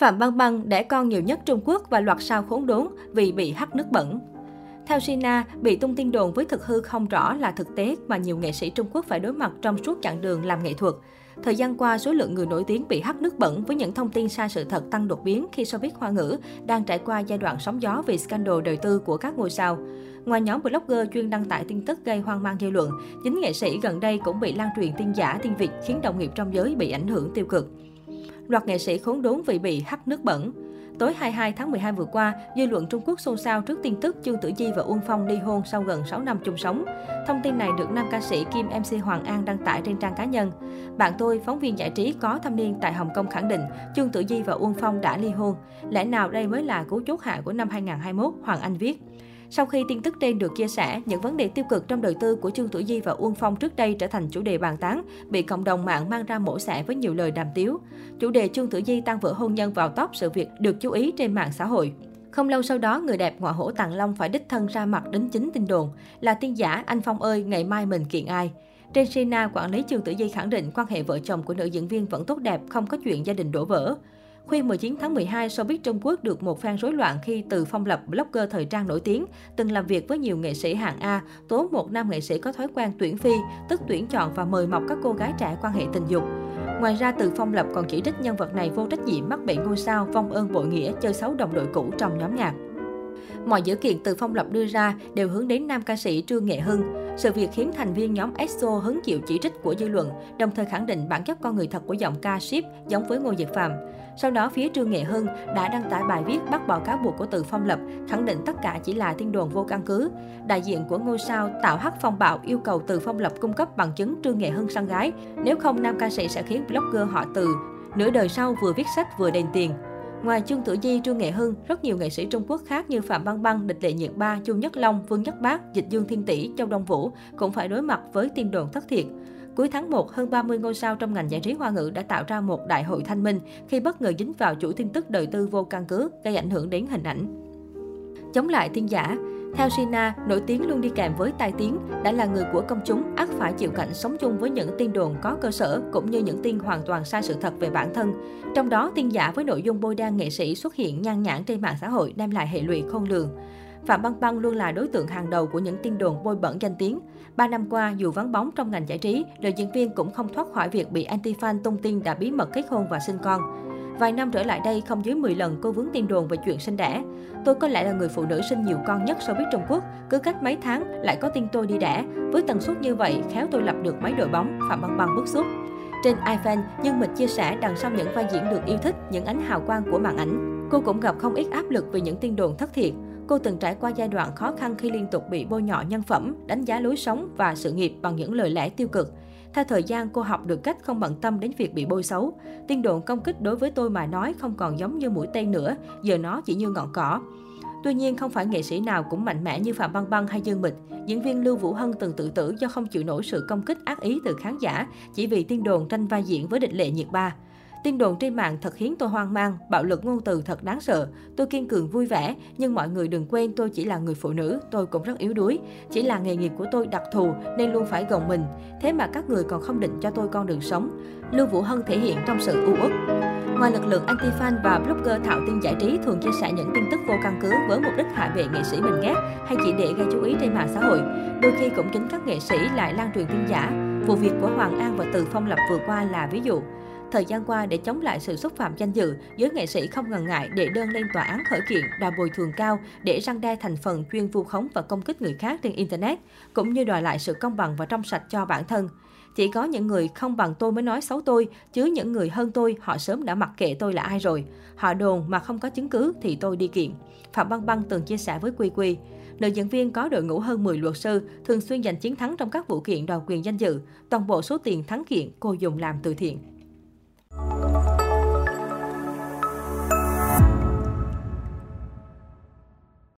Phạm Băng Băng đẻ con nhiều nhất Trung Quốc và loạt sao khốn đốn vì bị hắt nước bẩn. Theo Sina, bị tung tin đồn với thực hư không rõ là thực tế mà nhiều nghệ sĩ Trung Quốc phải đối mặt trong suốt chặng đường làm nghệ thuật. Thời gian qua, số lượng người nổi tiếng bị hắt nước bẩn với những thông tin sai sự thật tăng đột biến khi showbiz hoa ngữ đang trải qua giai đoạn sóng gió vì scandal đời tư của các ngôi sao. Ngoài nhóm blogger chuyên đăng tải tin tức gây hoang mang dư luận, chính nghệ sĩ gần đây cũng bị lan truyền tin giả, tin Việt khiến đồng nghiệp trong giới bị ảnh hưởng tiêu cực. Loạt nghệ sĩ khốn đốn vì bị hắt nước bẩn. Tối 22 tháng 12 vừa qua, dư luận Trung Quốc xôn xao trước tin tức Trương Tử Di và Uông Phong ly hôn sau gần 6 năm chung sống. Thông tin này được nam ca sĩ Kim MC Hoàng An đăng tải trên trang cá nhân. Bạn tôi, phóng viên giải trí có thâm niên tại Hồng Kông khẳng định Trương Tử Di và Uông Phong đã ly hôn. Lẽ nào đây mới là cú chốt hạ của năm 2021, Hoàng Anh viết. Sau khi tin tức trên được chia sẻ, những vấn đề tiêu cực trong đời tư của Trương Tử Di và Uông Phong trước đây trở thành chủ đề bàn tán, bị cộng đồng mạng mang ra mổ xẻ với nhiều lời đàm tiếu. Chủ đề Trương Tử Di tăng vỡ hôn nhân vào top sự việc được chú ý trên mạng xã hội. Không lâu sau đó, người đẹp ngoại hổ Tàng Long phải đích thân ra mặt đính chính tin đồn là tiên giả anh Phong ơi, ngày mai mình kiện ai. Trên Sina, quản lý Trương Tử Di khẳng định quan hệ vợ chồng của nữ diễn viên vẫn tốt đẹp, không có chuyện gia đình đổ vỡ. Khuya 19 tháng 12, showbiz Trung Quốc được một fan rối loạn khi từ phong lập blogger thời trang nổi tiếng, từng làm việc với nhiều nghệ sĩ hạng A, tố một nam nghệ sĩ có thói quen tuyển phi, tức tuyển chọn và mời mọc các cô gái trẻ quan hệ tình dục. Ngoài ra, từ phong lập còn chỉ trích nhân vật này vô trách nhiệm mắc bệnh ngôi sao, vong ơn bội nghĩa, chơi xấu đồng đội cũ trong nhóm nhạc. Mọi dữ kiện từ Phong Lập đưa ra đều hướng đến nam ca sĩ Trương Nghệ Hưng. Sự việc khiến thành viên nhóm EXO hứng chịu chỉ trích của dư luận, đồng thời khẳng định bản chất con người thật của giọng ca ship giống với Ngô Diệt Phạm. Sau đó, phía Trương Nghệ Hưng đã đăng tải bài viết bác bỏ cáo buộc của Từ Phong Lập, khẳng định tất cả chỉ là tin đồn vô căn cứ. Đại diện của ngôi sao Tạo Hắc Phong Bạo yêu cầu Từ Phong Lập cung cấp bằng chứng Trương Nghệ Hưng săn gái. Nếu không, nam ca sĩ sẽ khiến blogger họ Từ nửa đời sau vừa viết sách vừa đền tiền. Ngoài Trương Tử Di, Trương Nghệ Hưng, rất nhiều nghệ sĩ Trung Quốc khác như Phạm Băng Băng, Địch Lệ Nhiệt Ba, Chu Nhất Long, Vương Nhất Bác, Dịch Dương Thiên Tỷ, Châu Đông Vũ cũng phải đối mặt với tin đồn thất thiệt. Cuối tháng 1, hơn 30 ngôi sao trong ngành giải trí hoa ngữ đã tạo ra một đại hội thanh minh khi bất ngờ dính vào chủ tin tức đời tư vô căn cứ, gây ảnh hưởng đến hình ảnh. Chống lại tin giả, theo Sina, nổi tiếng luôn đi kèm với tai tiếng, đã là người của công chúng, ắt phải chịu cảnh sống chung với những tin đồn có cơ sở cũng như những tin hoàn toàn sai sự thật về bản thân. Trong đó, tin giả với nội dung bôi đen nghệ sĩ xuất hiện nhan nhản trên mạng xã hội đem lại hệ lụy khôn lường. Phạm Băng Băng luôn là đối tượng hàng đầu của những tin đồn bôi bẩn danh tiếng. Ba năm qua, dù vắng bóng trong ngành giải trí, nữ diễn viên cũng không thoát khỏi việc bị anti-fan tung tin đã bí mật kết hôn và sinh con. Vài năm trở lại đây, không dưới 10 lần cô vướng tin đồn về chuyện sinh đẻ. Tôi có lẽ là người phụ nữ sinh nhiều con nhất so với Trung Quốc. Cứ cách mấy tháng lại có tin tôi đi đẻ. Với tần suất như vậy, khéo tôi lập được mấy đội bóng, Phạm Băng Băng bức xúc. Trên iFan, nhân Mịch chia sẻ đằng sau những vai diễn được yêu thích, những ánh hào quang của màn ảnh. Cô cũng gặp không ít áp lực vì những tin đồn thất thiệt. Cô từng trải qua giai đoạn khó khăn khi liên tục bị bôi nhọ nhân phẩm, đánh giá lối sống và sự nghiệp bằng những lời lẽ tiêu cực. Theo thời gian, cô học được cách không bận tâm đến việc bị bôi xấu. Tiên đồn công kích đối với tôi mà nói không còn giống như mũi tên nữa, giờ nó chỉ như ngọn cỏ. Tuy nhiên, không phải nghệ sĩ nào cũng mạnh mẽ như Phạm Băng Băng hay Dương Mịch. Diễn viên Lưu Vũ Hân từng tự tử do không chịu nổi sự công kích ác ý từ khán giả chỉ vì tiên đồn tranh vai diễn với địch lệ nhiệt ba. Tin đồn trên mạng thật khiến tôi hoang mang, bạo lực ngôn từ thật đáng sợ. Tôi kiên cường vui vẻ, nhưng mọi người đừng quên tôi chỉ là người phụ nữ, tôi cũng rất yếu đuối. Chỉ là nghề nghiệp của tôi đặc thù nên luôn phải gồng mình. Thế mà các người còn không định cho tôi con đường sống. Lưu Vũ Hân thể hiện trong sự u uất. Ngoài lực lượng anti-fan và blogger thạo tin giải trí thường chia sẻ những tin tức vô căn cứ với mục đích hạ bệ nghệ sĩ mình ghét hay chỉ để gây chú ý trên mạng xã hội, đôi khi cũng chính các nghệ sĩ lại lan truyền tin giả. Vụ việc của Hoàng An và Từ Phong Lập vừa qua là ví dụ. Thời gian qua, để chống lại sự xúc phạm danh dự, giới nghệ sĩ không ngần ngại để đơn lên tòa án khởi kiện đòi bồi thường cao để răng đe thành phần chuyên vu khống và công kích người khác trên Internet, cũng như đòi lại sự công bằng và trong sạch cho bản thân. Chỉ có những người không bằng tôi mới nói xấu tôi, chứ những người hơn tôi, họ sớm đã mặc kệ tôi là ai rồi. Họ đồn mà không có chứng cứ thì tôi đi kiện. Phạm Băng Băng từng chia sẻ với Quy Quy. Nữ diễn viên có đội ngũ hơn 10 luật sư, thường xuyên giành chiến thắng trong các vụ kiện đòi quyền danh dự. Toàn bộ số tiền thắng kiện cô dùng làm từ thiện.